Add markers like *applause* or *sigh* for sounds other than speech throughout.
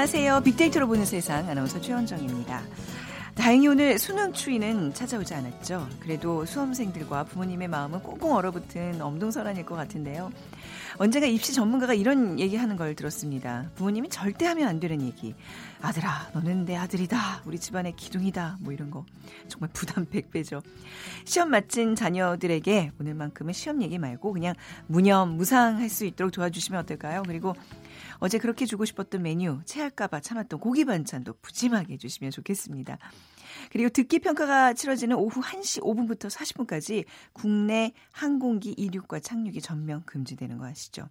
안녕하세요. 빅데이터로 보는 세상 아나운서 최원정입니다. 다행히 오늘 수능 추위는 찾아오지 않았죠. 그래도 수험생들과 부모님의 마음은 꽁꽁 얼어붙은 엄동설한일 것 같은데요. 언젠가 입시 전문가가 이런 얘기하는 걸 들었습니다. 부모님이 절대 하면 안 되는 얘기. 아들아, 너는 내 아들이다. 우리 집안의 기둥이다. 뭐 이런 거. 정말 부담 100배죠. 시험 마친 자녀들에게 오늘만큼은 시험 얘기 말고 그냥 무념, 무상할 수 있도록 도와주시면 어떨까요? 그리고 어제 그렇게 주고 싶었던 메뉴, 체할까봐 참았던 고기 반찬도 푸짐하게 해주시면 좋겠습니다. 그리고 듣기 평가가 치러지는 오후 1시 5분부터 40분까지 국내 항공기 이륙과 착륙이 전면 금지되는 거 아시죠?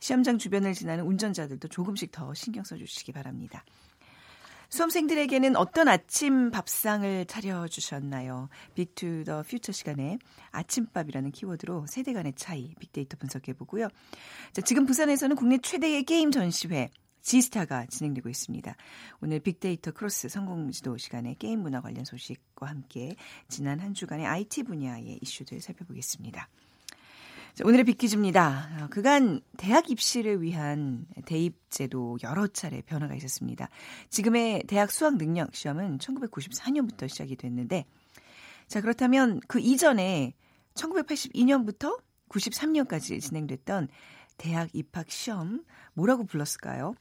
시험장 주변을 지나는 운전자들도 조금씩 더 신경 써주시기 바랍니다. 수험생들에게는 어떤 아침 밥상을 차려주셨나요? 빅투 더 퓨처 시간에 아침밥이라는 키워드로 세대 간의 차이 빅데이터 분석해보고요. 자, 지금 부산에서는 국내 최대의 게임 전시회 지스타가 진행되고 있습니다. 오늘 빅데이터 크로스 성공지도 시간에 게임 문화 관련 소식과 함께 지난 한 주간의 IT 분야의 이슈들 살펴보겠습니다. 오늘의 빅퀴즈입니다. 어, 그간 대학 입시를 위한 대입제도 여러 차례 변화가 있었습니다. 지금의 대학 수학 능력 시험은 1994년부터 시작이 됐는데, 자, 그렇다면 그 이전에 1982년부터 93년까지 진행됐던 대학 입학 시험 뭐라고 불렀을까요?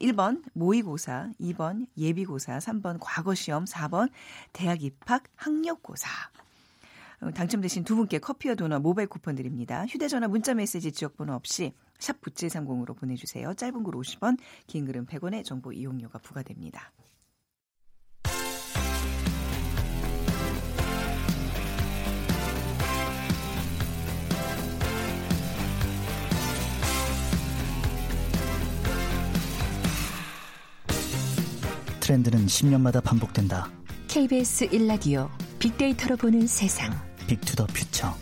1번 모의고사, 2번 예비고사, 3번 과거시험, 4번 대학 입학 학력고사. 어, 당첨되신 두 분께 커피와 도넛 모바일 쿠폰 드립니다. 휴대전화 문자메시지 지역번호 없이 샵 9730으로 보내주세요. 짧은 글 50원, 긴 글은 100원의 정보 이용료가 부과됩니다. 트렌드는 10년마다 반복된다. KBS 1라디오 빅데이터로 보는 세상. 빅투 더 퓨처.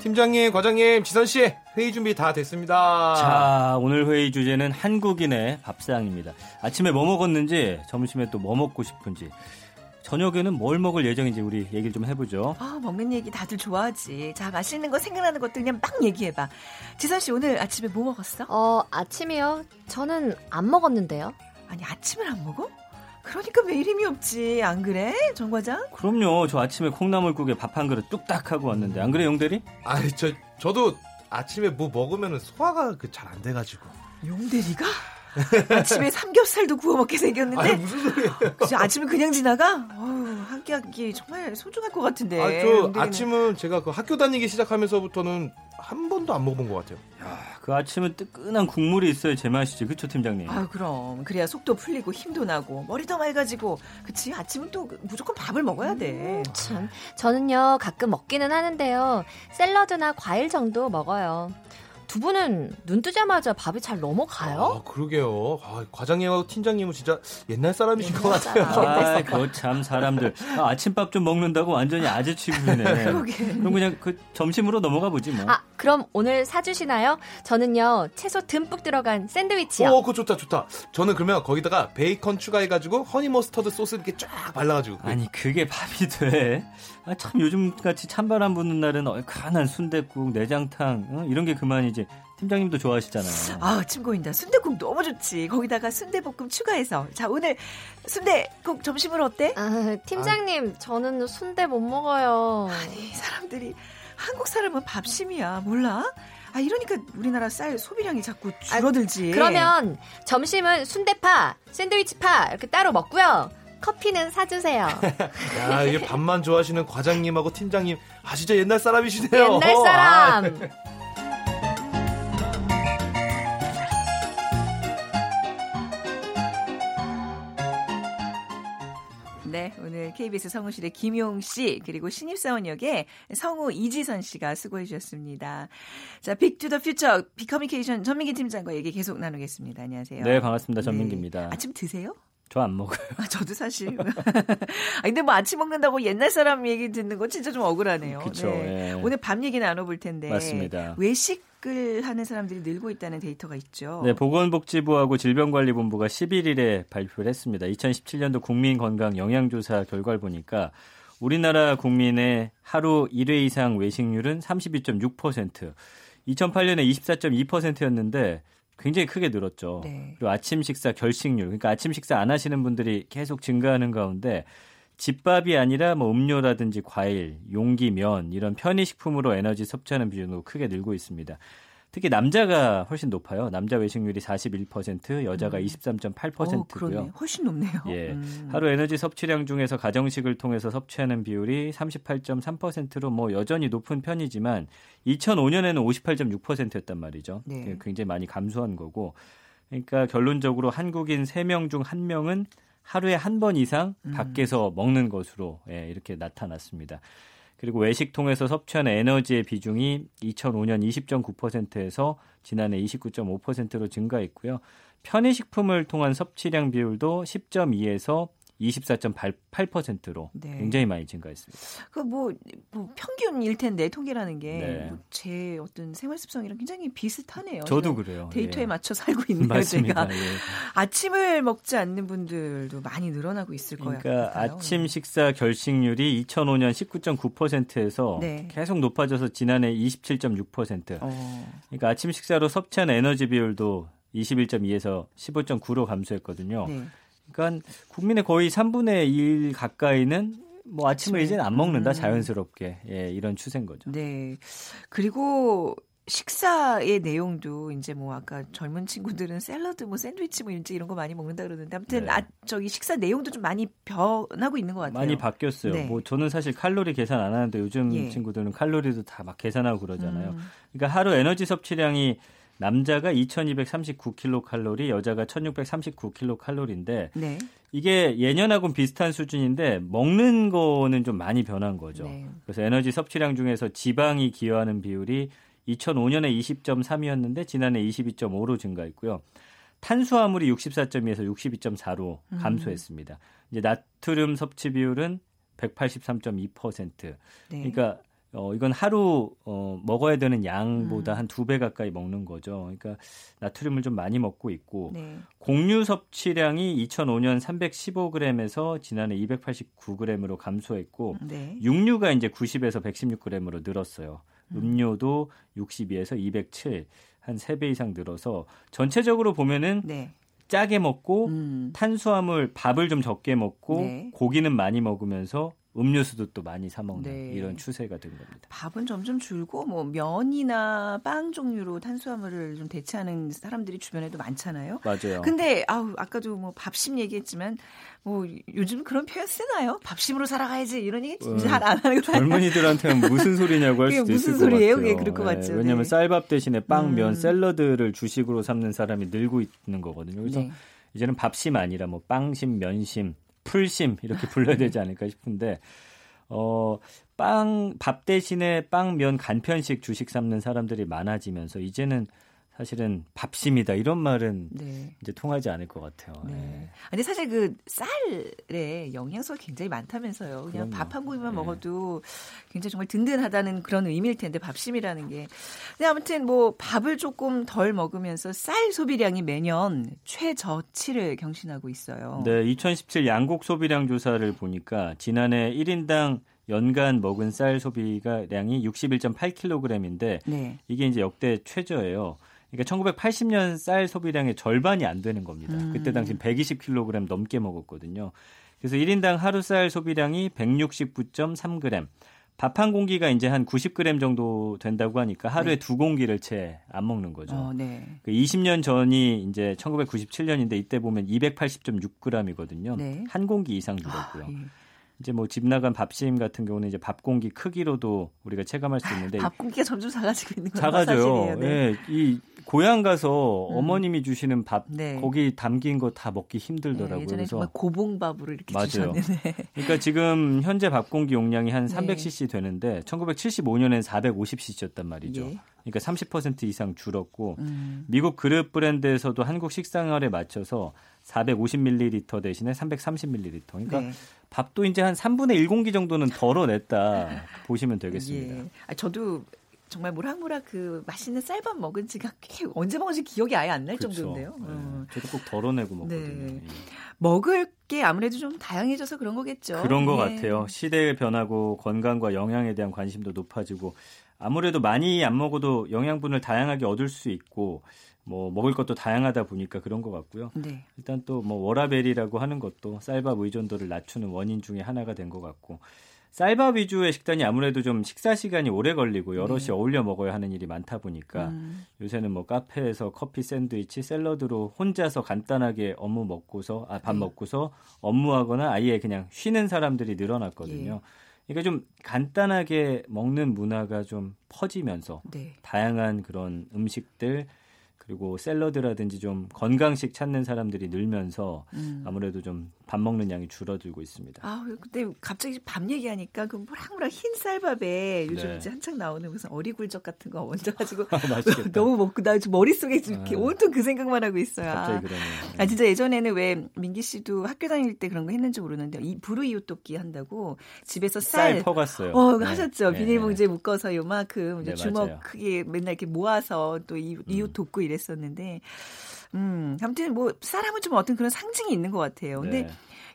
팀장님, 과장님, 지선 씨, 회의 준비 다 됐습니다. 자, 오늘 회의 주제는 한국인의 밥상입니다. 아침에 뭐 먹었는지, 점심에 또 뭐 먹고 싶은지, 저녁에는 뭘 먹을 예정인지 우리 얘기를 좀 해보죠. 아, 먹는 얘기 다들 좋아하지. 자, 맛있는 거 생각나는 것도 그냥 막 얘기해봐. 지선 씨 오늘 아침에 뭐 먹었어? 어, 아침이요? 저는 안 먹었는데요. 아니, 아침을 안 먹어? 그러니까 매일 힘이 없지. 안 그래? 정 과장? 그럼요. 저 아침에 콩나물국에 밥 한 그릇 뚝딱 하고 왔는데. 안 그래, 용대리? 아, 저, 저도 아침에 뭐 먹으면 소화가 그잘안 돼가지고. 용대리가? 아침에 삼겹살도 구워 먹게 생겼는데. 아니, 무슨 소리예요? 아침에 그냥 지나가? 어휴, 함께 하기 정말 소중할 것 같은데. 아, 저 아침은 제가 그 학교 다니기 시작하면서부터는 한 번도 안 먹어본 것 같아요. 야, 그 아침은 뜨끈한 국물이 있어야 제맛이지, 그쵸, 팀장님? 아, 그럼. 그래야 속도 풀리고 힘도 나고 머리도 맑아지고. 그치? 아침은 또 무조건 밥을 먹어야 돼. 음, 참. 저는요, 가끔 먹기는 하는데요. 샐러드나 과일 정도 먹어요. 두 분은 눈 뜨자마자 밥이 잘 넘어가요? 아, 그러게요. 아, 과장님하고 팀장님은 진짜 옛날 사람이신 것 같아요. 아, 그 참 사람들. 아침밥 좀 먹는다고 완전히 아재 취급이네. *laughs* 그러게. 그럼 그냥 그 점심으로 넘어가 보지 뭐. 아, 그럼 오늘 사주시나요? 저는요, 채소 듬뿍 들어간 샌드위치요. 어, 그거 좋다, 좋다. 저는 그러면 거기다가 베이컨 추가해가지고 허니 머스터드 소스 이렇게 쫙 발라가지고. 아니 그게 밥이 돼. 아, 참 요즘같이 찬바람 부는 날은 얼큰한 순댓국, 내장탕 어? 이런 게 그만이지. 팀장님도 좋아하시잖아요. 아, 침 고인다. 순대국 너무 좋지. 거기다가 순대볶음 추가해서. 자, 오늘 순대국 점심으로 어때? 아, 팀장님, 저는 순대 못 먹어요. 아니, 사람들이 한국 사람은 밥심이야. 몰라? 아, 이러니까 우리나라 쌀 소비량이 자꾸 줄어들지. 그러면 점심은 순대파, 샌드위치파 이렇게 따로 먹고요. 커피는 사주세요. *laughs* 야, 이게 밥만 좋아하시는 과장님하고 팀장님. 아, 진짜 옛날 사람이시네요. 옛날 아, 사람. 네, 오늘 KBS 성우실의 김용 씨 그리고 신입사원 역에 성우 이지선 씨가 수고해 주셨습니다. 자, 빅투더 퓨처 빅커뮤니케이션 전민기 팀장과 얘기 계속 나누겠습니다. 안녕하세요. 네, 반갑습니다. 네. 전민기입니다. 아침 드세요? 저 안 먹어요. 아, 저도 사실. *laughs* 아, 근데 뭐 아침 먹는다고 옛날 사람 얘기 듣는 건 진짜 좀 억울하네요. 그쵸, 네. 예. 오늘 밤 얘기 나눠볼 텐데. 맞습니다. 외식 댓글하는 사람들이 늘고 있다는 데이터가 있죠. 네, 보건복지부하고 질병관리본부가 11일에 발표를 했습니다. 2017년도 국민건강 영양조사 결과를 보니까 우리나라 국민의 하루 1회 이상 외식률은 32.6%, 2008년에 24.2%였는데 굉장히 크게 늘었죠. 네. 그리고 아침 식사 결식률, 그러니까 아침 식사 안 하시는 분들이 계속 증가하는 가운데 집밥이 아니라 뭐 음료라든지 과일, 용기, 면 이런 편의식품으로 에너지 섭취하는 비중도 크게 늘고 있습니다. 특히 남자가 훨씬 높아요. 남자 외식률이 41%, 여자가 음. 어, 23.8%고요. 그러네. 훨씬 높네요. 예. 음. 하루 에너지 섭취량 중에서 가정식을 통해서 섭취하는 비율이 38.3%로 뭐 여전히 높은 편이지만 2005년에는 58.6%였단 말이죠. 네. 예, 굉장히 많이 감소한 거고. 그러니까 결론적으로 한국인 3명 중 1명은 하루에 한 번 이상 음. 밖에서 먹는 것으로 예, 이렇게 나타났습니다. 그리고 외식 통해서 섭취하는 에너지의 비중이 2005년 20.9%에서 지난해 29.5%로 증가했고요. 편의식품을 통한 섭취량 비율도 10.2에서 24.8%로 네. 굉장히 많이 증가했습니다. 그뭐 뭐 평균일 텐데 통계라는 게 네. 제 어떤 생활 습성이랑 굉장히 비슷하네요. 저도 그래요. 데이터에 예. 맞춰 살고 있네요. *laughs* 맞습니다. 제가 예. 아침을 먹지 않는 분들도 많이 늘어나고 있을 거예요. 그러니까 아침 식사 결식률이 2005년 19.9%에서 네. 계속 높아져서 지난해 27.6%. 어, 그러니까 아침 식사로 섭취하는 에너지 비율도 21.2에서 15.9로 감소했거든요. 네. 그러니까 국민의 거의 3분의 1 가까이는 뭐 아침을 아침에. 이제는 안 먹는다 음. 자연스럽게 예, 이런 추세인 거죠. 네. 그리고 식사의 내용도 이제 뭐 아까 젊은 친구들은 샐러드 뭐 샌드위치 뭐 이제 이런 거 많이 먹는다 그러는데 아무튼 네. 아 저기 식사 내용도 좀 많이 변하고 있는 것 같아요. 많이 바뀌었어요. 네. 뭐 저는 사실 칼로리 계산 안 하는데 요즘 예. 친구들은 칼로리도 다 막 계산하고 그러잖아요. 음. 그러니까 하루 에너지 섭취량이 남자가 2,239kcal, 여자가 1,639kcal인데 네. 이게 예년하고는 비슷한 수준인데 먹는 거는 좀 많이 변한 거죠. 네. 그래서 에너지 섭취량 중에서 지방이 기여하는 비율이 2005년에 20.3이었는데 지난해 22.5로 증가했고요. 탄수화물이 64.2에서 62.4로 음. 감소했습니다. 이제 나트륨 섭취 비율은 183.2%. 네. 그러니까 어 이건 하루 어 먹어야 되는 음. 양보다 한두 배 가까이 먹는 거죠. 그러니까 나트륨을 좀 많이 먹고 있고 네. 곡류 섭취량이 2005년 315g에서 지난해 289g으로 감소했고 네. 육류가 이제 90에서 116g으로 늘었어요. 음료도 62에서 207, 한 3배 이상 늘어서 전체적으로 보면은 네. 짜게 먹고 음. 탄수화물 밥을 좀 적게 먹고 네. 고기는 많이 먹으면서 음료수도 또 많이 사 먹는 네. 이런 추세가 된 겁니다. 밥은 점점 줄고 뭐 면이나 빵 종류로 탄수화물을 좀 대체하는 사람들이 주변에도 많잖아요. 맞아요. 근데 아우 아까도 뭐 밥심 얘기했지만 뭐 요즘 그런 표현 쓰나요? 밥심으로 살아가야지 이런 얘기 어, 잘안 하는 거 젊은이들한테는 무슨 소리냐고 할 수도 있을 것 소리예요? 같아요. 그게 그럴 것 같죠. 왜냐하면 네. 쌀밥 대신에 빵, 면, 음. 샐러드를 주식으로 삼는 사람이 늘고 있는 거거든요. 그래서 네. 이제는 밥심 아니라 뭐 빵심, 면심, 풀심 이렇게 불러야 되지 않을까 싶은데 어, 빵, 밥 대신에 빵, 면, 간편식 주식 삼는 사람들이 많아지면서 이제는 사실은 밥심이다 이런 말은 네. 이제 통하지 않을 것 같아요. 네. 네. 근데 사실 그 쌀에 영양소가 굉장히 많다면서요. 그냥. 밥 한 공기만 네. 먹어도 굉장히 정말 든든하다는 그런 의미일 텐데 밥심이라는 게. 근데 아무튼 뭐 밥을 조금 덜 먹으면서 쌀 소비량이 매년 최저치를 경신하고 있어요. 네, 2017 양곡 소비량 조사를 보니까 지난해 1인당 연간 먹은 쌀 소비가 량이 61.8kg인데 네. 이게 이제 역대 최저예요. 그러니까 1980년 쌀 소비량의 절반이 안 되는 겁니다. 음. 그때 당시 120kg 넘게 먹었거든요. 그래서 1인당 하루 쌀 소비량이 169.3g. 밥 한 공기가 이제 한 90g 정도 된다고 하니까 하루에 네. 두 공기를 채 안 먹는 거죠. 어, 네. 그 20년 전이 이제 1997년인데 이때 보면 280.6g이거든요. 네. 한 공기 이상 줄었고요. 아, 예. 이제 뭐 집 나간 밥심 같은 경우는 이제 밥 공기 크기로도 우리가 체감할 수 있는데 밥 공기가 점점 작아지고 있는 건 작아져요. 네. 예, 이 고향 가서 어머님이 주시는 밥 네. 거기 담긴 거 다 먹기 네, 힘들더라고요. 예전에 그래서 정말 고봉밥으로 이렇게 맞아요. 주셨는데. *laughs* 그러니까 지금 현재 밥 공기 용량이 한 네. 300cc 되는데 1975년엔 450cc였단 말이죠. 예. 그러니까 30% 이상 줄었고 음. 미국 그릇 브랜드에서도 한국 식생활에 맞춰서 450ml 대신에 330ml. 그러니까 네. 밥도 이제 한 3분의 1 공기 정도는 덜어냈다 보시면 되겠습니다. 예. 아, 저도 정말 모락모락 그 맛있는 쌀밥 먹은 지가 꽤 언제 먹은지 기억이 아예 안 날. 정도인데요. 네. 어. 저도 꼭 덜어내고 먹거든요. 네. 예. 먹을 게 아무래도 좀 다양해져서 그런 거겠죠. 그런 것 예. 같아요. 시대의 변하고 건강과 영양에 대한 관심도 높아지고 아무래도 많이 안 먹어도 영양분을 다양하게 얻을 수 있고 뭐 먹을 것도 다양하다 보니까 그런 것 같고요. 네. 일단 또 뭐 워라벨이라고 하는 것도 쌀밥 의존도를 낮추는 원인 중에 하나가 된 것 같고 쌀밥 위주의 식단이 아무래도 좀 식사 시간이 오래 걸리고 여럿이 네. 어울려 먹어야 하는 일이 많다 보니까 음, 요새는 뭐 카페에서 커피 샌드위치 샐러드로 혼자서 간단하게 업무 먹고서 아 밥 네. 먹고서 업무하거나 아예 그냥 쉬는 사람들이 늘어났거든요. 예. 그러니까 좀 간단하게 먹는 문화가 좀 퍼지면서 네. 다양한 그런 음식들 그리고 샐러드라든지 좀 건강식 찾는 사람들이 늘면서 음. 아무래도 좀 밥 먹는 양이 줄어들고 있습니다. 아, 근데 갑자기 밥 얘기하니까 그 모락모락 흰 쌀밥에 요즘 네. 이제 한창 나오는 무슨 어리굴젓 같은 거 얹어가지고 *laughs* 맛있겠다. *laughs* 너무 먹고 나 지금 머릿속에 지금 이렇게 아. 온통 그 생각만 하고 있어요. 아. 갑자기 그러네요. 아 진짜 예전에는 왜 민기 씨도 학교 다닐 때 그런 거 했는지 모르는데 이 부르이웃돕기 한다고 집에서 쌀, 쌀 퍼갔어요. 어 네. 하셨죠 네, 비닐봉지에 묶어서 요만큼 이제 네, 주먹 맞아요. 음. 크게 맨날 이렇게 모아서 또 이, 이웃 돕고 이랬었는데 음 아무튼 뭐 쌀하면 좀 어떤 그런 상징이 있는 것 같아요. 근데 네.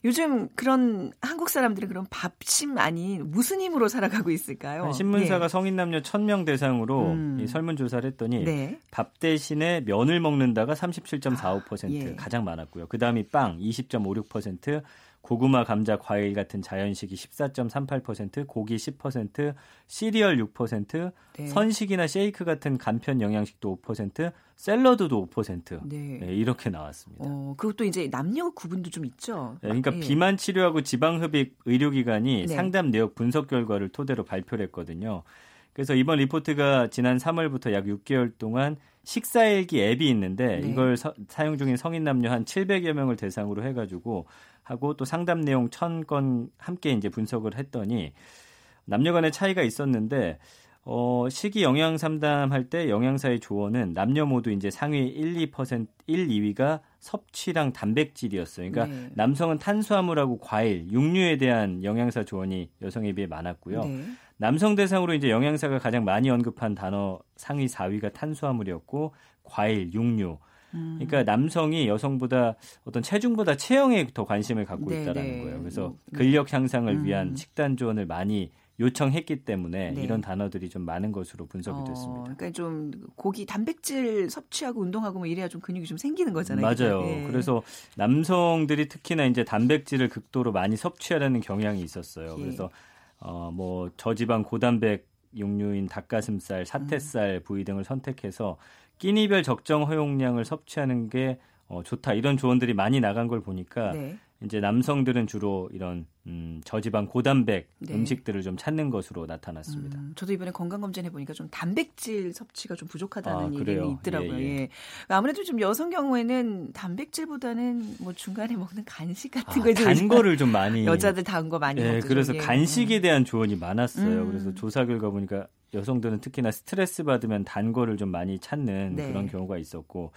요즘 그런 한국 사람들은 그런 밥심 아닌 무슨 힘으로 살아가고 있을까요? 한 신문사가 성인 남녀 1000명 대상으로 예. 음. 이 설문 조사를 했더니 네. 밥 대신에 면을 먹는다가 37.45% 예. 가장 많았고요. 그다음이 빵 20.56%, 고구마, 감자, 과일 같은 자연식이 14.38%, 고기 10%, 시리얼 6%, 네. 선식이나 쉐이크 같은 간편 영양식도 5%, 샐러드도 5%. 네. 네, 이렇게 나왔습니다. 어, 그것도 이제 남녀 구분도 좀 있죠. 네, 그러니까 예. 비만 치료하고 지방 흡입 의료기관이 네. 상담 내역 분석 결과를 토대로 발표를 했거든요. 그래서 이번 리포트가 지난 3월부터 약 6개월 동안 식사일기 앱이 있는데 네. 이걸 서- 사용 중인 성인 남녀 한 700여 명을 대상으로 해가지고 하고 또 상담 내용 1000건 함께 이제 분석을 했더니 남녀 간의 차이가 있었는데 어, 식이 영양 상담할 때 영양사의 조언은 남녀 모두 이제 상위 1, 2% 1, 2위가 섭취량 단백질이었어요. 그러니까 네. 남성은 탄수화물하고 과일, 육류에 대한 영양사 조언이 여성에 비해 많았고요. 네. 남성 대상으로 이제 영양사가 가장 많이 언급한 단어 상위 4위가 탄수화물이었고 과일, 육류. 음. 그러니까 남성이 여성보다 어떤 체중보다 체형에 더 관심을 갖고 네, 있다라는 네. 거예요. 그래서 음. 근력 향상을 음. 위한 식단 조언을 많이 요청했기 때문에 네. 이런 단어들이 좀 많은 것으로 분석이 어, 됐습니다. 그러니까 좀 고기 단백질 섭취하고 운동하고 뭐 이래야 좀 근육이 좀 생기는 거잖아요. 맞아요. 그죠? 예. 그래서 남성들이 특히나 이제 단백질을 극도로 많이 섭취하려는 경향이 있었어요. 예. 그래서 어, 뭐 저지방 고단백 육류인 닭가슴살, 사태살 부위 등을 선택해서 끼니별 적정 허용량을 섭취하는 게 어, 좋다 이런 조언들이 많이 나간 걸 보니까 네. 이제 남성들은 주로 이런 음, 저지방 고단백 네. 음식들을 좀 찾는 것으로 나타났습니다. 음, 저도 이번에 건강 검진 해 보니까 좀 단백질 섭취가 좀 부족하다는 아, 그래요? 있더라고요. 예, 예, 예. 아무래도 좀 여성 경우에는 단백질보다는 뭐 중간에 먹는 간식 같은 아, 거좀단 *laughs* 거를 좀 많이 여자들 단 거 많이 예, 먹죠. 그래서 좀, 예. 간식에 대한 조언이 많았어요. 음. 그래서 조사 결과 보니까 여성들은 특히나 스트레스 받으면 단 거를 좀 많이 찾는 네. 그런 경우가 있었고,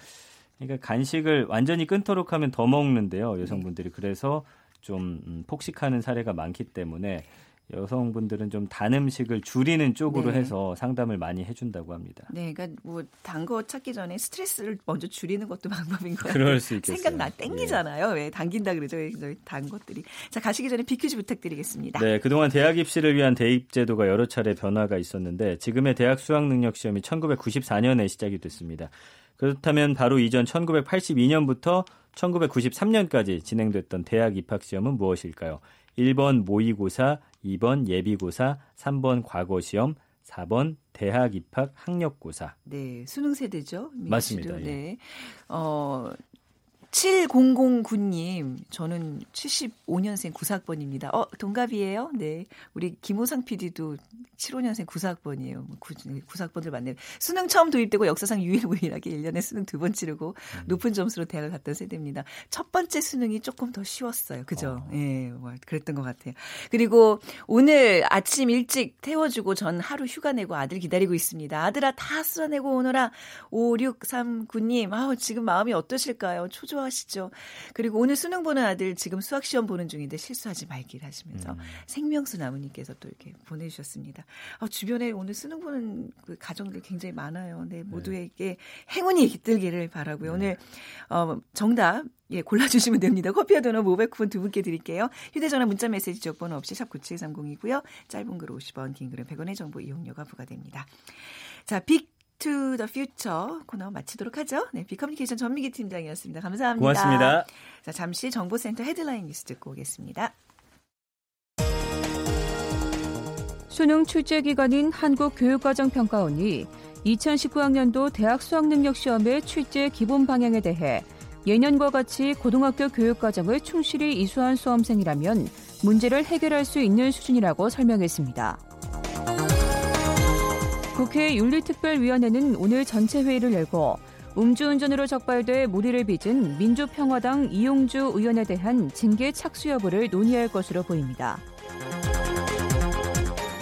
그러니까 간식을 완전히 끊도록 하면 더 먹는데요, 여성분들이 그래서 좀 음, 폭식하는 사례가 많기 때문에 여성분들은 좀 단 음식을 줄이는 쪽으로 네. 해서 상담을 많이 해준다고 합니다. 네, 그러니까 뭐 단 거 찾기 전에 스트레스를 먼저 줄이는 것도 *laughs* 방법인 것 같아요. 그럴 수 있겠어요. 생각나 땡기잖아요. 왜 당긴다 그러죠? 왜단 것들이. 자 가시기 전에 비퀴즈 부탁드리겠습니다. 네, 그동안 대학 입시를 위한 대입 제도가 여러 차례 변화가 있었는데 지금의 대학 수학 능력 시험이 1994년에 시작이 됐습니다. 그렇다면 바로 이전 1982년부터 1993년까지 진행됐던 대학 입학 시험은 무엇일까요? 1번 모의고사, 2번 예비고사, 3번 과거시험, 4번 대학 입학 학력고사. 네, 수능 세대죠. 맞습니다. 예. 네. 어 7009님, 저는 75년생 94학번입니다. 어, 동갑이에요? 네. 우리 김호상 PD도 75년생 94학번이에요. 94학번들 맞네요. 수능 처음 도입되고 역사상 유일무이하게 1년에 수능 두 번 치르고 음. 높은 점수로 대학을 갔던 세대입니다. 첫 번째 수능이 조금 더 쉬웠어요. 그죠? 어. 예, 뭐 그랬던 것 같아요. 그리고 오늘 아침 일찍 태워주고 전 하루 휴가 내고 아들 기다리고 있습니다. 아들아 다 쏟아내고 오너라 5639님, 아우, 지금 마음이 어떠실까요? 초조하 힘들어하시죠. 그리고 오늘 수능 보는 아들 지금 수학 시험 보는 중인데 실수하지 말길 하시면서 음. 생명수 나무님께서 또 이렇게 보내주셨습니다. 아, 주변에 오늘 수능 보는 그 가정들 굉장히 많아요. 네, 모두에게 행운이 깃들기를 바라고요. 오늘 어, 정답 예, 골라주시면 됩니다. 커피와 도넛 모바일 쿠폰 두 분께 드릴게요. 휴대전화 문자 메시지 지역번호 없이 샵 9730이고요. 짧은 글 50원, 긴 글은 100원의 정보 이용료가 부과됩니다. 자, Big to the Future 코너 마치도록 하죠. 네, 빅커뮤니케이션 전미기 팀장이었습니다. 감사합니다. 고맙습니다. 자, 잠시 정보센터 헤드라인 뉴스 듣고 오겠습니다. 수능 출제 기관인 한국교육과정평가원이 2019학년도 대학 수학능력시험의 출제 기본 방향에 대해 예년과 같이 고등학교 교육과정을 충실히 이수한 수험생이라면 문제를 해결할 수 있는 수준이라고 설명했습니다. 국회 윤리특별위원회는 오늘 전체 회의를 열고 음주운전으로 적발돼 무리를 빚은 민주평화당 이용주 의원에 대한 징계 착수 여부를 논의할 것으로 보입니다.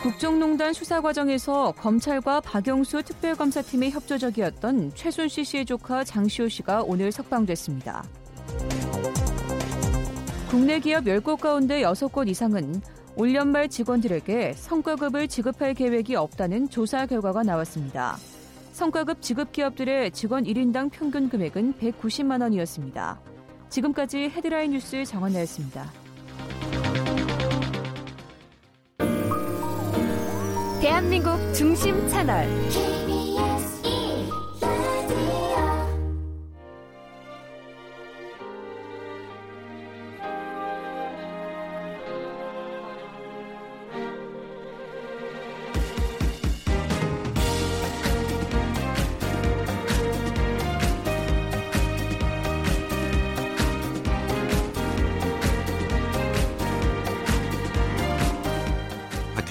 국정농단 수사 과정에서 검찰과 박영수 특별검사팀의 협조적이었던 최순실 씨의 조카 장시호 씨가 오늘 석방됐습니다. 국내 기업 10곳 가운데 6곳 이상은 올 연말 직원들에게 성과급을 지급할 계획이 없다는 조사 결과가 나왔습니다. 성과급 지급 기업들의 직원 1인당 평균 금액은 190만 원이었습니다. 지금까지 헤드라인 뉴스 정원나였습니다. 대한민국 중심 채널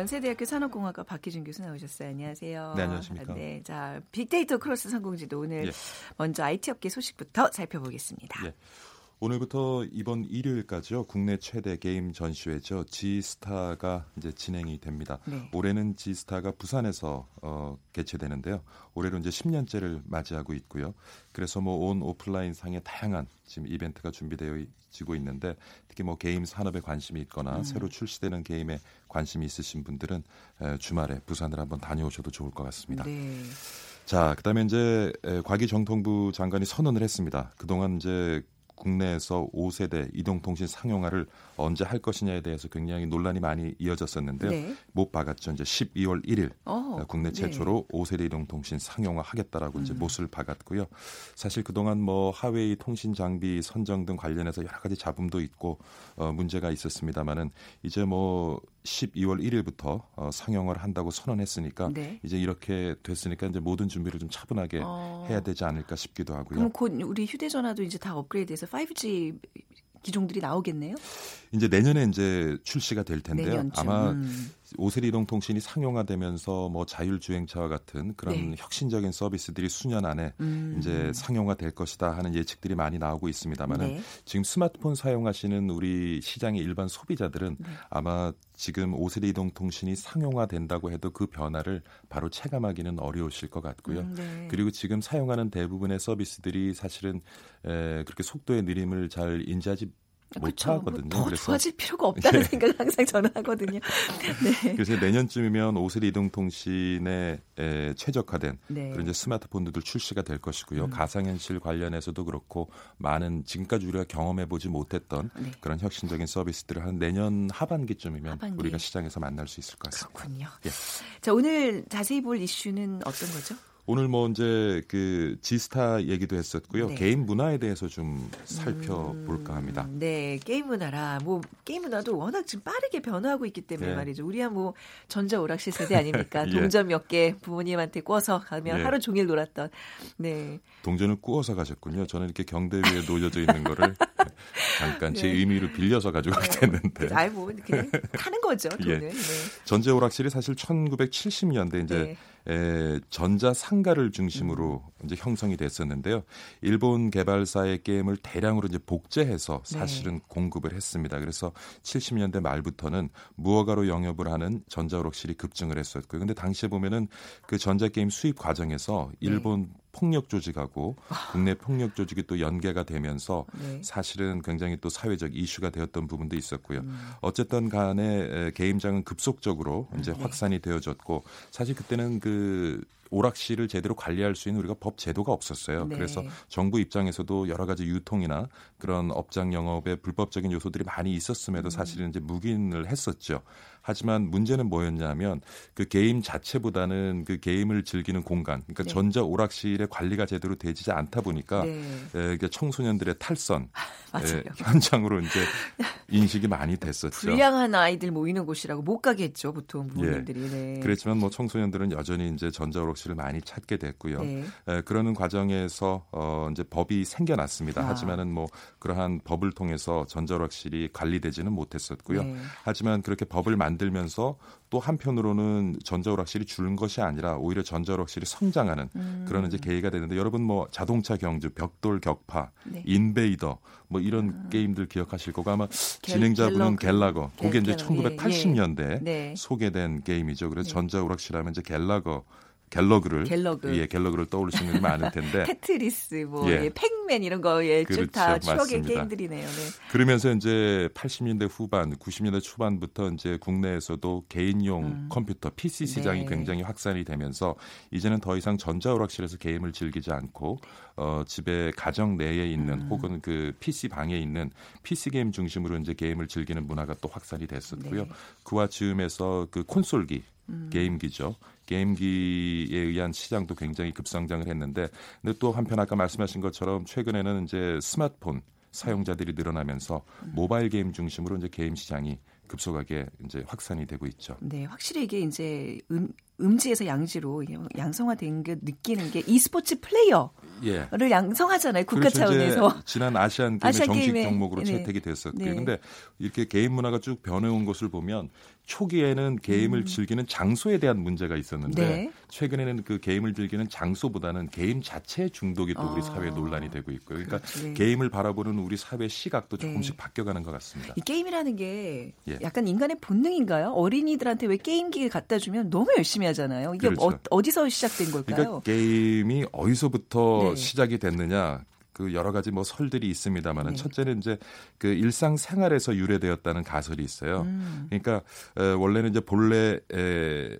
연세대학교 산업공학과 박희준 교수 나오셨어요. 안녕하세요. 네, 안녕하십니까. 네, 자, 빅데이터 크로스 성공지도 오늘 예. 먼저 IT 업계 소식부터 살펴보겠습니다. 예. 오늘부터 이번 일요일까지요. 국내 최대 게임 전시회죠. G스타가 이제 진행이 됩니다. 네. 올해는 G스타가 부산에서 어, 개최되는데요. 올해로 이제 10년째를 맞이하고 있고요. 그래서 뭐 온 오프라인 상의 다양한 지금 이벤트가 준비되어 지고 있는데 특히 뭐 게임 산업에 관심이 있거나 음. 새로 출시되는 게임에 관심이 있으신 분들은 에, 주말에 부산을 한번 다녀오셔도 좋을 것 같습니다. 네. 자, 그다음에 이제 에, 과기정통부 장관이 선언을 했습니다. 그동안 이제 국내에서 5세대 이동통신 상용화를 언제 할 것이냐에 대해서 굉장히 논란이 많이 이어졌었는데요. 네. 못 박았죠. 이제 12월 1일 어, 국내 네. 최초로 5세대 이동 통신 상용화 하겠다라고 이제 음. 못을 박았고요. 사실 그동안 뭐 하웨이 통신 장비 선정 등 관련해서 여러 가지 잡음도 있고 어, 문제가 있었습니다만은 이제 뭐 12월 1일부터 어, 상용화를 한다고 선언했으니까 네. 이제 이렇게 됐으니까 이제 모든 준비를 좀 차분하게 어. 해야 되지 않을까 싶기도 하고요. 그럼 곧 우리 휴대전화도 이제 다 업그레이드해서 5G 기종들이 나오겠네요. 이제 내년에 이제 출시가 될 텐데요. 내년쯤. 아마 음. 오세리 이동통신이 상용화되면서 뭐 자율주행차와 같은 그런 네. 혁신적인 서비스들이 수년 안에 음. 이제 상용화될 것이다 하는 예측들이 많이 나오고 있습니다만은 네. 지금 스마트폰 사용하시는 우리 시장의 일반 소비자들은 네. 아마 지금 오세대 이동통신이 상용화된다고 해도 그 변화를 바로 체감하기는 어려우실 것 같고요. 음, 네. 그리고 지금 사용하는 대부분의 서비스들이 사실은 에, 그렇게 속도의 느림을 잘 인지하지. 못하거든요. 뭐더 그래서 좋아질 필요가 없다는 예. 생각을 항상 저는 하거든요. 네. *laughs* 그래서 내년쯤이면 오세리 이동 통신에 에, 최적화된 네. 그런 이제 스마트폰들 출시가 될 것이고요. 음. 가상현실 관련해서도 그렇고 많은 지금까지 우리가 경험해 보지 못했던 네. 그런 혁신적인 서비스들을 한 내년 하반기쯤이면 하반기. 우리가 시장에서 만날 수 있을 것 같습니다. 그렇군요. 예. 자, 오늘 자세히 볼 이슈는 어떤 거죠? 오늘 뭐 이제 그 지스타 얘기도 했었고요. 네. 게임 문화에 대해서 좀 살펴볼까 합니다. 음, 네, 게임 문화라 뭐 게임 문화도 워낙 지금 빠르게 변화하고 있기 때문에 네. 말이죠. 우리야 뭐 전자 오락실 세대 아닙니까? *laughs* 예. 동전 몇 개 부모님한테 꿔서 가면 예. 하루 종일 놀았던. 네. 동전을 구워서 가셨군요. 저는 이렇게 경대 위에 놓여져 있는 거를 *laughs* 잠깐 제 네. 의미로 빌려서 가져가게 됐는데. 아이 뭐 그냥 타는 거죠, *laughs* 예. 돈은. 네. 전자 오락실이 사실 1970년대 이제 네. 에, 전자 상가를 중심으로 이제 형성이 됐었는데요. 일본 개발사의 게임을 대량으로 이제 복제해서 네. 사실은 공급을 했습니다. 그래서 70년대 말부터는 무허가로 영업을 하는 전자 오락실이 급증을 했었고요. 근데 당시에 보면은 그 전자 게임 수입 과정에서 네. 일본 폭력 조직하고 국내 폭력 조직이 또 연계가 되면서 네. 사실은 굉장히 또 사회적 이슈가 되었던 부분도 있었고요. 음. 어쨌든 간에 에, 게임장은 급속적으로 이제 네. 확산이 되어졌고 사실 그때는 그 오락실을 제대로 관리할 수 있는 우리가 법 제도가 없었어요. 네. 그래서 정부 입장에서도 여러 가지 유통이나 그런 업장 영업에 불법적인 요소들이 많이 있었음에도 음. 사실은 이제 묵인을 했었죠. 하지만 문제는 뭐였냐면 그 게임 자체보다는 그 게임을 즐기는 공간, 그러니까 네. 전자 오락실의 관리가 제대로 되지 않다 보니까 네. 에, 청소년들의 탈선 맞아요. 에, 현장으로 이제 *laughs* 인식이 많이 됐었죠. 불량한 아이들 모이는 곳이라고 못 가겠죠, 보통 부모님들이. 네. 예. 그랬지만 뭐 청소년들은 여전히 이제 전자 오락실을 많이 찾게 됐고요. 네. 에, 그러는 과정에서 어 이제 법이 생겨났습니다. 아. 하지만은 뭐 그러한 법을 통해서 전자 오락실이 관리되지는 못했었고요. 네. 하지만 그렇게 법을 만들 면서 또 한편으로는 전자오락 실이 줄는 것이 아니라 오히려 전자오락 실이 성장하는 음. 그런 이제 계기가 되는데 여러분 뭐 자동차 경주, 벽돌 격파, 네. 인베이더 뭐 이런 게임들 기억하실 거고 아마 진행자분은 갤라거. 네, 그게 이제 갤러거. 예, 1980년대 네. 소개된 게임이죠. 그래서 네. 전자오락실 하면 이제 갤라거 갤러그를 갤러그. 예, 갤러그를 떠올리시는 분이 많을 텐데 *laughs* 테트리스, 뭐 예. 예, 팩맨 이런 거 예, 그렇죠, 쭉 다 추억의 맞습니다. 게임들이네요. 네. 그러면서 이제 80년대 후반, 90년대 초반부터 이제 국내에서도 개인용 음. 컴퓨터 PC 시장이 네. 굉장히 확산이 되면서 이제는 더 이상 전자 오락실에서 게임을 즐기지 않고 어 집에 가정 내에 있는 음. 혹은 그 PC 방에 있는 PC 게임 중심으로 이제 게임을 즐기는 문화가 또 확산이 됐었고요. 네. 그와 즈음에서 그 콘솔기 음. 게임기죠. 게임기에 의한 시장도 굉장히 급성장을 했는데, 근데 또 한편 아까 말씀하신 것처럼 최근에는 이제 스마트폰 사용자들이 늘어나면서 음. 모바일 게임 중심으로 이제 게임 시장이 급속하게 이제 확산이 되고 있죠. 네, 확실히 이게 이제 음, 음지에서 양지로 양성화된 게 느끼는 게 e스포츠 플레이어를 예. 양성하잖아요. 국가 그렇죠. 차원에서. 지난 아시안 게임의 아시안 정식 게임에, 종목으로 네. 채택이 됐었고요. 네. 근데 이렇게 게임 문화가 쭉 변해온 것을 보면 초기에는 게임을 즐기는 장소에 대한 문제가 있었는데 음. 네. 최근에는 그 게임을 즐기는 장소보다는 게임 자체의 중독이 또 우리 아. 사회에 논란이 되고 있고요. 그러니까 그렇죠. 네. 게임을 바라보는 우리 사회 시각도 네. 조금씩 바뀌어가는 것 같습니다. 이 게임이라는 게 예. 약간 인간의 본능인가요? 어린이들한테 왜 게임기를 갖다 주면 너무 열심히 하잖아요. 이게 그렇죠. 어디서 시작된 걸까요? 그러니까 게임이 어디서부터 네. 시작이 됐느냐? 그 여러 가지 뭐 설들이 있습니다만은 네. 첫째는 이제 그 일상 생활에서 유래되었다는 가설이 있어요. 음. 그러니까 에, 원래는 이제 본래 에,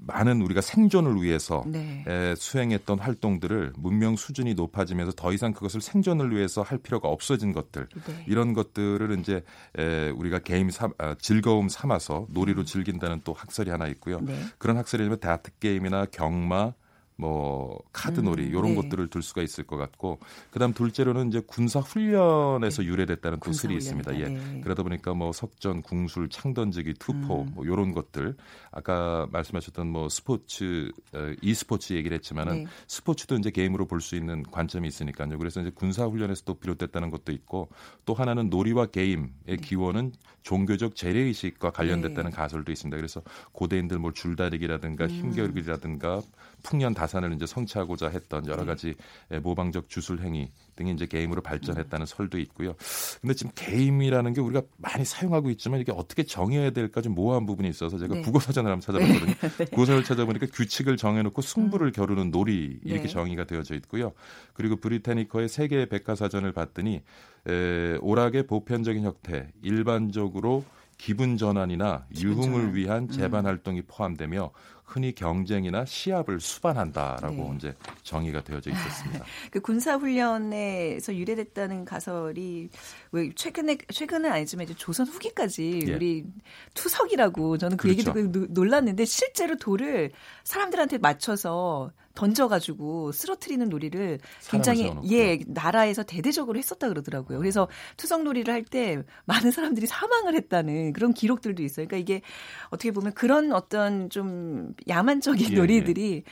많은 우리가 생존을 위해서 네. 에, 수행했던 활동들을 문명 수준이 높아지면서 더 이상 그것을 생존을 위해서 할 필요가 없어진 것들 네. 이런 것들을 이제 에, 우리가 게임 삼, 아, 즐거움 삼아서 놀이로 즐긴다는 또 학설이 하나 있고요. 음. 네. 그런 학설이면 다트 게임이나 경마 뭐 카드놀이 음, 이런 네. 것들을 둘 수가 있을 것 같고 그다음 둘째로는 이제 군사 훈련에서 유래됐다는 또 군사 설이 있습니다. 예. 네. 그러다 보니까 뭐 석전, 궁술, 창던지기, 투포 음. 뭐 이런 것들 아까 말씀하셨던 뭐 스포츠 어, e스포츠 얘기를 했지만은 네. 스포츠도 이제 게임으로 볼 수 있는 관점이 있으니까요. 그래서 이제 군사 훈련에서 또 비롯됐다는 것도 있고 또 하나는 놀이와 게임의 기원은 종교적 재래 의식과 관련됐다는 네. 가설도 있습니다. 그래서 고대인들 뭐 줄다리기라든가 음. 힘겨루기라든가 풍년 다산을 이제 성취하고자 했던 여러 네. 가지 예, 모방적 주술 행위 등이 이제 게임으로 음. 발전했다는 설도 있고요. 근데 지금 게임이라는 게 우리가 많이 사용하고 있지만 이게 어떻게 정해야 될까 좀 모호한 부분이 있어서 제가 네. 국어 사전을 한번 찾아봤거든요. *laughs* 국어사전을 찾아보니까 규칙을 정해놓고 승부를 겨루는 놀이 이렇게 네. 정의가 되어져 있고요. 그리고 브리타니커의 세계 백과사전을 봤더니 에, 오락의 보편적인 형태, 일반적으로 기분 전환이나 기분 유흥을 전환. 위한 음. 재반 활동이 포함되며 흔히 경쟁이나 시합을 수반한다라고 네. 이제 정의가 되어져 있었습니다. *laughs* 그 군사 훈련에서 유래됐다는 가설이 왜 최근에 최근은 아니지만 이제 조선 후기까지 예. 우리 투석이라고 저는 그 그렇죠. 얘기 듣고 노- 놀랐는데 실제로 돌을 사람들한테 맞춰서 던져가지고 쓰러트리는 놀이를 굉장히. 예 나라에서 대대적으로 했었다 그러더라고요. 그래서 투석 놀이를 할 때 많은 사람들이 사망을 했다는 그런 기록들도 있어요. 그러니까 이게 어떻게 보면 그런 어떤 좀 야만적인 예, 놀이들이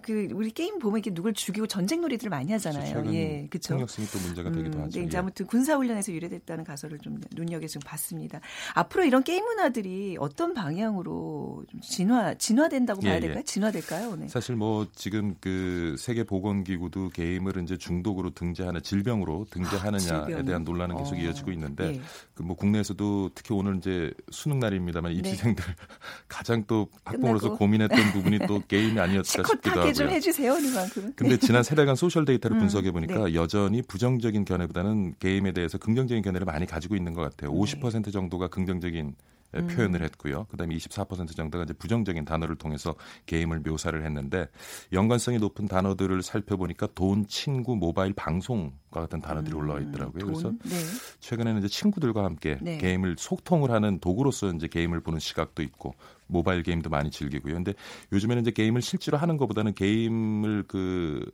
그 우리 게임 보면 이렇게 누굴 죽이고 전쟁 놀이들을 많이 하잖아요. 예, 그렇죠. 폭력성이 또 문제가 되기도 음, 하죠. 네, 이제 예. 아무튼 군사 훈련에서 유래됐다는 가설을 좀 눈여겨 좀 봤습니다. 앞으로 이런 게임 문화들이 어떤 방향으로 좀 진화 진화된다고 봐야 예, 예. 될까요? 진화될까요? 네. 사실 뭐 지금 그 세계 보건 기구도 게임을 이제 중독으로 등재하는 질병으로 등재하느냐에 아, 질병. 대한 논란은 계속 어, 이어지고 있는데 예. 그 뭐 국내에서도 특히 오늘 이제 수능 날입니다만 네. 입시생들 *laughs* 가장 또 학부모로서. 고민했던 부분이 또 게임이 아니었을까 싶기도 시커멓게 좀. 해주세요, 그만큼. 근데 지난 세 달간 소셜 데이터를 음, 분석해 보니까 네. 여전히 부정적인 견해보다는 게임에 대해서 긍정적인 견해를 많이 가지고 있는 것 같아요. 네. 50% 정도가 긍정적인 에, 음. 표현을 했고요. 그다음에 24% 정도가 이제 부정적인 단어를 통해서 게임을 묘사를 했는데 연관성이 높은 단어들을 살펴보니까 돈, 친구, 모바일, 방송과 같은 단어들이 올라와 있더라고요. 그래서 음, 돈, 네. 최근에는 이제 친구들과 함께 네. 게임을 소통을 하는 도구로서 이제 게임을 보는 시각도 있고 모바일 게임도 많이 즐기고요. 근데 요즘에는 이제 게임을 실제로 하는 것보다는 게임을 그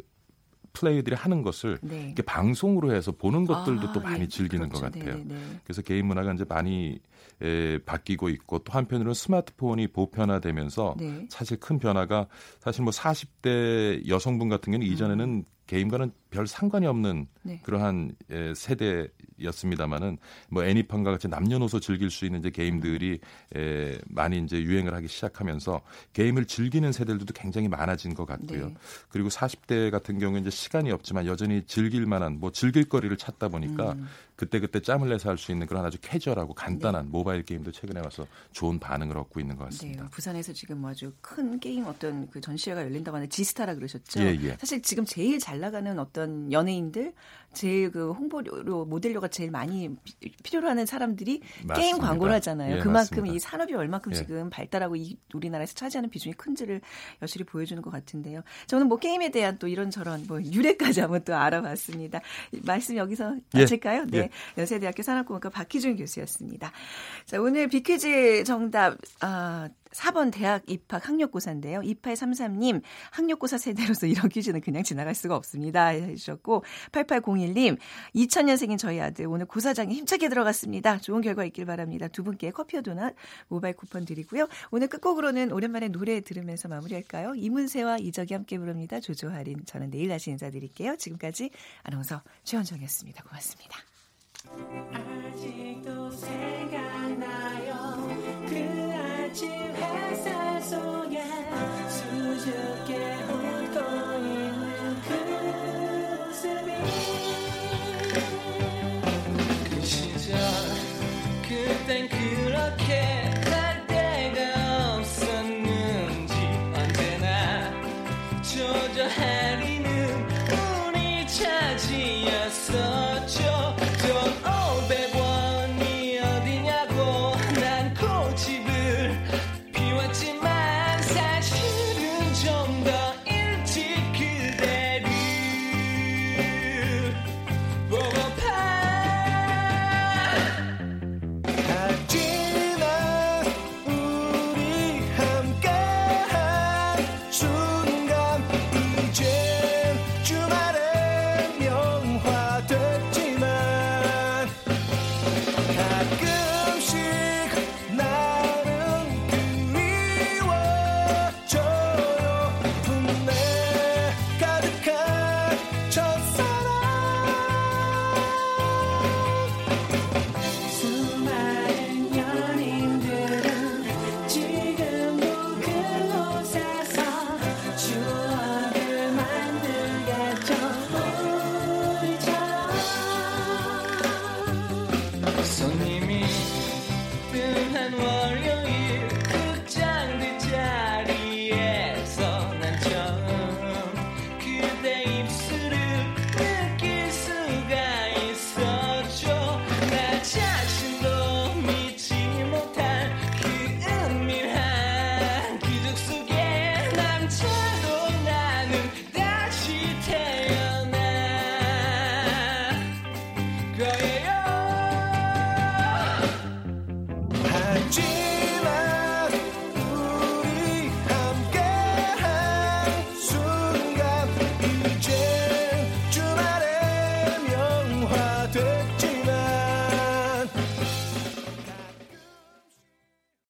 플레이들이 하는 것을 네. 이렇게 방송으로 해서 보는 것들도 아, 또 많이 예, 즐기는 그렇죠. 것 같아요. 네, 네, 네. 그래서 게임 문화가 이제 많이 에, 바뀌고 있고 또 한편으로는 스마트폰이 보편화되면서 네. 사실 큰 변화가 사실 뭐 40대 여성분 같은 경우는 이전에는 게임과는 별 상관이 없는 음. 네. 그러한 에, 세대였습니다마는 뭐 애니팡과 같이 남녀노소 즐길 수 있는 이제 게임들이 에, 많이 이제 유행을 하기 시작하면서 게임을 즐기는 세대들도 굉장히 많아진 것 같고요. 네. 그리고 40대 같은 경우에 이제 시간이 없지만 여전히 즐길 만한 뭐 즐길 거리를 찾다 보니까 음. 그때 그때 짬을 내서 할 수 있는 그런 아주 캐주얼하고 간단한 네. 모바일 게임도 최근에 와서 좋은 반응을 얻고 있는 것 같습니다. 네, 부산에서 지금 뭐 아주 큰 게임 어떤 그 전시회가 열린다고 하는데 지스타라 그러셨죠. 예, 예. 사실 지금 제일 잘 나가는 어떤 연예인들, 제일 그 홍보료 모델료가 제일 많이 피- 필요로 하는 사람들이 게임 맞습니다. 광고를 하잖아요. 예, 그만큼 맞습니다. 이 산업이 얼마큼 예. 지금 발달하고 이 우리나라에서 차지하는 비중이 큰지를 여실히 보여주는 것 같은데요. 저는 뭐 게임에 대한 또 이런저런 뭐 유래까지 한번 또 알아봤습니다. 이 말씀 여기서 예. 마칠까요? 네. 예. 연세대학교 산업공학과 박희준 교수였습니다. 자, 오늘 비퀴즈 정답, 아, 4번 대학 입학 학력고사인데요. 2833님, 학력고사 세대로서 *laughs* 이런 퀴즈는 그냥 지나갈 수가 없습니다. 해주셨고, 8801님, 2000년생인 저희 아들 오늘 고사장에 힘차게 들어갔습니다. 좋은 결과 있길 바랍니다. 두 분께 커피와 도넛 모바일 쿠폰 드리고요. 오늘 끝곡으로는 오랜만에 노래 들으면서 마무리할까요? 이문세와 이적이 함께 부릅니다. 조조할인. 저는 내일 다시 인사드릴게요. 지금까지 아나운서 최원정이었습니다. 고맙습니다. 아직도 그 아침 햇살 속에 수줍게 웃고 있는 그 모습이. 그 시절 그땐 그렇게 할 데가 없었는지 언제나 조조하리는 우리 차지였었